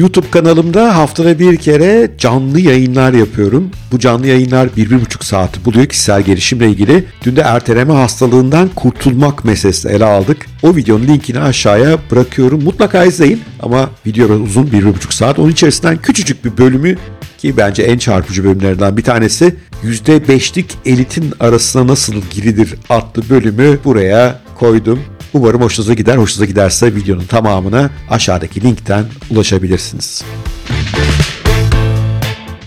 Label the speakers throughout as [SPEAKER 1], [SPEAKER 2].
[SPEAKER 1] YouTube kanalımda haftada bir kere canlı yayınlar yapıyorum. Bu canlı yayınlar 1-1,5 saati buluyor kişisel gelişimle ilgili. Dün de erteleme hastalığından kurtulmak meselesini ele aldık. O videonun linkini aşağıya bırakıyorum. Mutlaka izleyin ama video uzun 1-1,5 saat. Onun içerisinden küçücük bir bölümü ki bence en çarpıcı bölümlerden bir tanesi %5'lik elitin arasına nasıl girilir adlı bölümü buraya koydum. Umarım hoşunuza gider. Hoşunuza giderse videonun tamamına aşağıdaki linkten ulaşabilirsiniz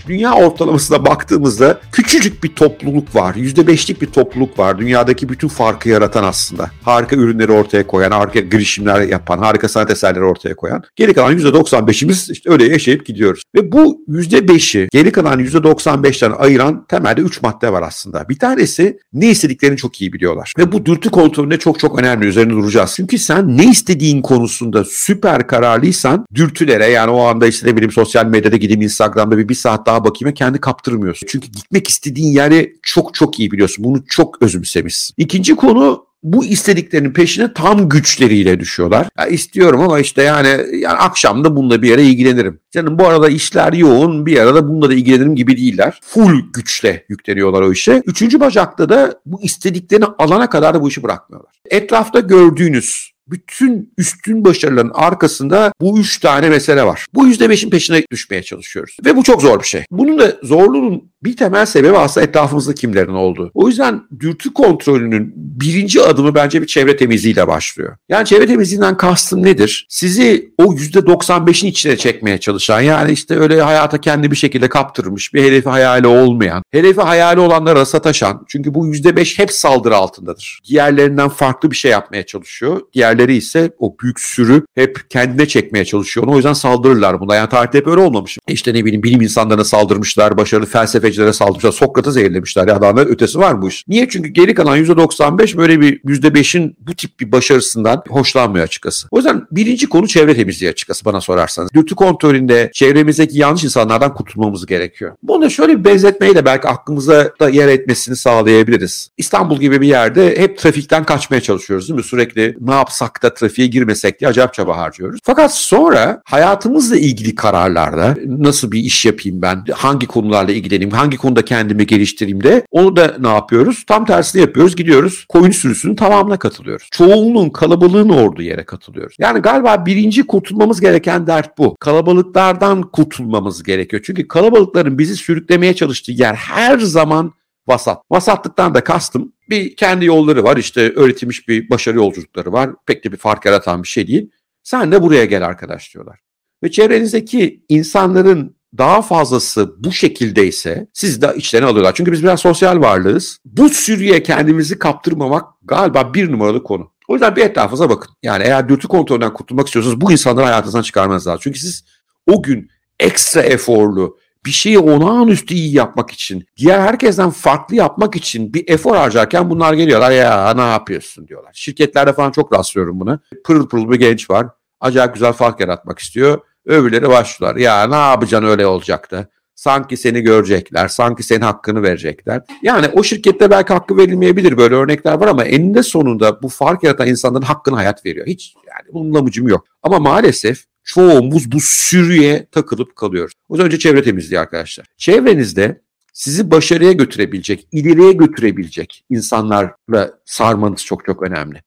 [SPEAKER 1] dünya ortalamasına baktığımızda küçücük bir topluluk var. %5'lik bir topluluk var. Dünyadaki bütün farkı yaratan aslında. Harika ürünleri ortaya koyan, harika girişimler yapan, harika sanat eserleri ortaya koyan. Geri kalan %95'imiz işte öyle yaşayıp gidiyoruz. Ve bu %5'i geri kalan %95'ten ayıran temelde 3 madde var aslında. Bir tanesi ne istediklerini çok iyi biliyorlar. Ve bu dürtü kontrolünde çok çok önemli. Üzerine duracağız. Çünkü sen ne istediğin konusunda süper kararlıysan dürtülere yani o anda işte ne bileyim sosyal medyada gideyim Instagram'da bir, bir saat daha daha bakayım kendi kaptırmıyorsun. Çünkü gitmek istediğin yeri çok çok iyi biliyorsun. Bunu çok özümsemişsin. İkinci konu bu istediklerinin peşine tam güçleriyle düşüyorlar. Ya istiyorum ama işte yani, yani akşam da bununla bir yere ilgilenirim. Canım bu arada işler yoğun bir arada bununla da ilgilenirim gibi değiller. Full güçle yükleniyorlar o işe. Üçüncü bacakta da bu istediklerini alana kadar da bu işi bırakmıyorlar. Etrafta gördüğünüz bütün üstün başarıların arkasında bu üç tane mesele var. Bu yüzde beşin peşine düşmeye çalışıyoruz. Ve bu çok zor bir şey. Bunun da zorluğunun bir temel sebebi aslında etrafımızda kimlerin olduğu. O yüzden dürtü kontrolünün birinci adımı bence bir çevre temizliğiyle başlıyor. Yani çevre temizliğinden kastım nedir? Sizi o %95'in içine çekmeye çalışan yani işte öyle hayata kendi bir şekilde kaptırmış bir hedefi hayali olmayan, hedefi hayali olanlara sataşan çünkü bu %5 hep saldırı altındadır. Diğerlerinden farklı bir şey yapmaya çalışıyor. Diğerleri ise o büyük sürü hep kendine çekmeye çalışıyor. O yüzden saldırırlar buna. Yani tarihte hep öyle olmamış. İşte ne bileyim bilim insanlarına saldırmışlar, başarılı felsefe felsefecilere saldırmışlar. Sokrat'ı zehirlemişler. Ya daha ötesi var bu iş. Niye? Çünkü geri kalan %95 böyle bir %5'in bu tip bir başarısından hoşlanmıyor açıkçası. O yüzden birinci konu çevre temizliği açıkçası bana sorarsanız. Dürtü kontrolünde çevremizdeki yanlış insanlardan kurtulmamız gerekiyor. Bunu şöyle bir benzetmeyle belki aklımıza da yer etmesini sağlayabiliriz. İstanbul gibi bir yerde hep trafikten kaçmaya çalışıyoruz değil mi? Sürekli ne yapsak da trafiğe girmesek diye acayip çaba harcıyoruz. Fakat sonra hayatımızla ilgili kararlarda nasıl bir iş yapayım ben, hangi konularla ilgileneyim, hangi konuda kendimi geliştireyim de onu da ne yapıyoruz? Tam tersini yapıyoruz. Gidiyoruz koyun sürüsünün tamamına katılıyoruz. Çoğunluğun kalabalığın olduğu yere katılıyoruz. Yani galiba birinci kurtulmamız gereken dert bu. Kalabalıklardan kurtulmamız gerekiyor. Çünkü kalabalıkların bizi sürüklemeye çalıştığı yer her zaman vasat. Vasatlıktan da kastım bir kendi yolları var işte öğretilmiş bir başarı yolculukları var. Pek de bir fark yaratan bir şey değil. Sen de buraya gel arkadaş diyorlar. Ve çevrenizdeki insanların daha fazlası bu şekildeyse siz de içlerine alıyorlar. Çünkü biz biraz sosyal varlığız. Bu sürüye kendimizi kaptırmamak galiba bir numaralı konu. O yüzden bir etrafınıza bakın. Yani eğer dürtü kontrolünden kurtulmak istiyorsanız bu insanları hayatınızdan çıkarmanız lazım. Çünkü siz o gün ekstra eforlu, bir şeyi olağanüstü iyi yapmak için, diğer herkesten farklı yapmak için bir efor harcarken bunlar geliyorlar ya ne yapıyorsun diyorlar. Şirketlerde falan çok rastlıyorum buna. Pırıl pırıl bir genç var. Acayip güzel fark yaratmak istiyor Öbürleri başlıyorlar. Ya ne yapacaksın öyle olacaktı. Sanki seni görecekler, sanki senin hakkını verecekler. Yani o şirkette belki hakkı verilmeyebilir böyle örnekler var ama eninde sonunda bu fark yaratan insanların hakkını hayat veriyor. Hiç yani bunun amacım yok. Ama maalesef çoğumuz bu sürüye takılıp kalıyoruz. O önce çevre temizliği arkadaşlar. Çevrenizde sizi başarıya götürebilecek, ileriye götürebilecek insanlarla sarmanız çok çok önemli.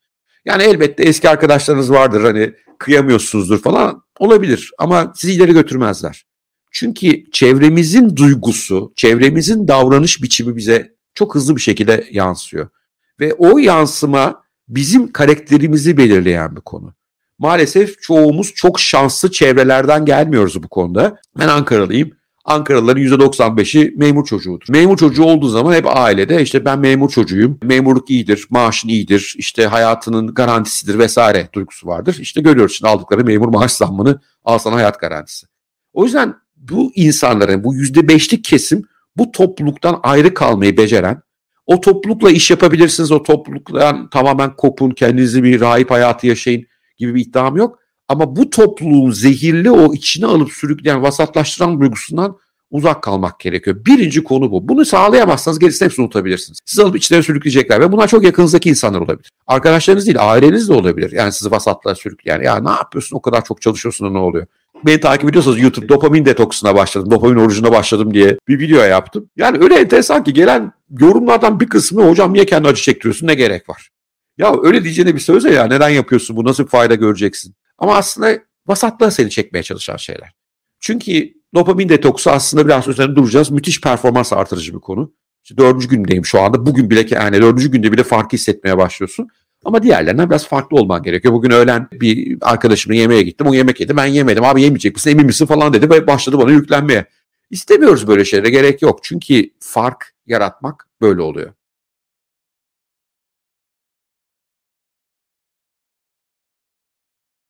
[SPEAKER 1] Yani elbette eski arkadaşlarınız vardır hani kıyamıyorsunuzdur falan olabilir ama sizi ileri götürmezler. Çünkü çevremizin duygusu, çevremizin davranış biçimi bize çok hızlı bir şekilde yansıyor. Ve o yansıma bizim karakterimizi belirleyen bir konu. Maalesef çoğumuz çok şanslı çevrelerden gelmiyoruz bu konuda. Ben Ankaralıyım. Ankaralıların %95'i memur çocuğudur. Memur çocuğu olduğu zaman hep ailede işte ben memur çocuğuyum, memurluk iyidir, maaşın iyidir, işte hayatının garantisidir vesaire duygusu vardır. İşte görüyoruz şimdi aldıkları memur maaş zammını al sana hayat garantisi. O yüzden bu insanların, bu %5'lik kesim bu topluluktan ayrı kalmayı beceren, o toplulukla iş yapabilirsiniz, o topluluktan tamamen kopun, kendinizi bir rahip hayatı yaşayın gibi bir iddiam yok. Ama bu topluluğun zehirli o içine alıp sürükleyen, vasatlaştıran duygusundan uzak kalmak gerekiyor. Birinci konu bu. Bunu sağlayamazsanız gerisini hepsini unutabilirsiniz. Sizi alıp içlerine sürükleyecekler ve bunlar çok yakınızdaki insanlar olabilir. Arkadaşlarınız değil, aileniz de olabilir. Yani sizi vasatlığa sürükleyen. Ya ne yapıyorsun o kadar çok çalışıyorsun da ne oluyor? Beni takip ediyorsanız YouTube dopamin detoksuna başladım, dopamin orucuna başladım diye bir video yaptım. Yani öyle enteresan ki gelen yorumlardan bir kısmı hocam niye kendi acı çektiriyorsun ne gerek var? Ya öyle diyeceğine bir söze ya neden yapıyorsun bu nasıl bir fayda göreceksin? Ama aslında vasatlığa seni çekmeye çalışan şeyler. Çünkü dopamin detoksu aslında biraz üzerinde duracağız. Müthiş performans artırıcı bir konu. İşte dördüncü gündeyim şu anda. Bugün bile yani dördüncü günde bile farkı hissetmeye başlıyorsun. Ama diğerlerinden biraz farklı olman gerekiyor. Bugün öğlen bir arkadaşımla yemeğe gittim. O yemek yedi. Ben yemedim. Abi yemeyecek misin? Emin misin falan dedi. Ve başladı bana yüklenmeye. İstemiyoruz böyle şeylere. Gerek yok. Çünkü fark yaratmak böyle oluyor.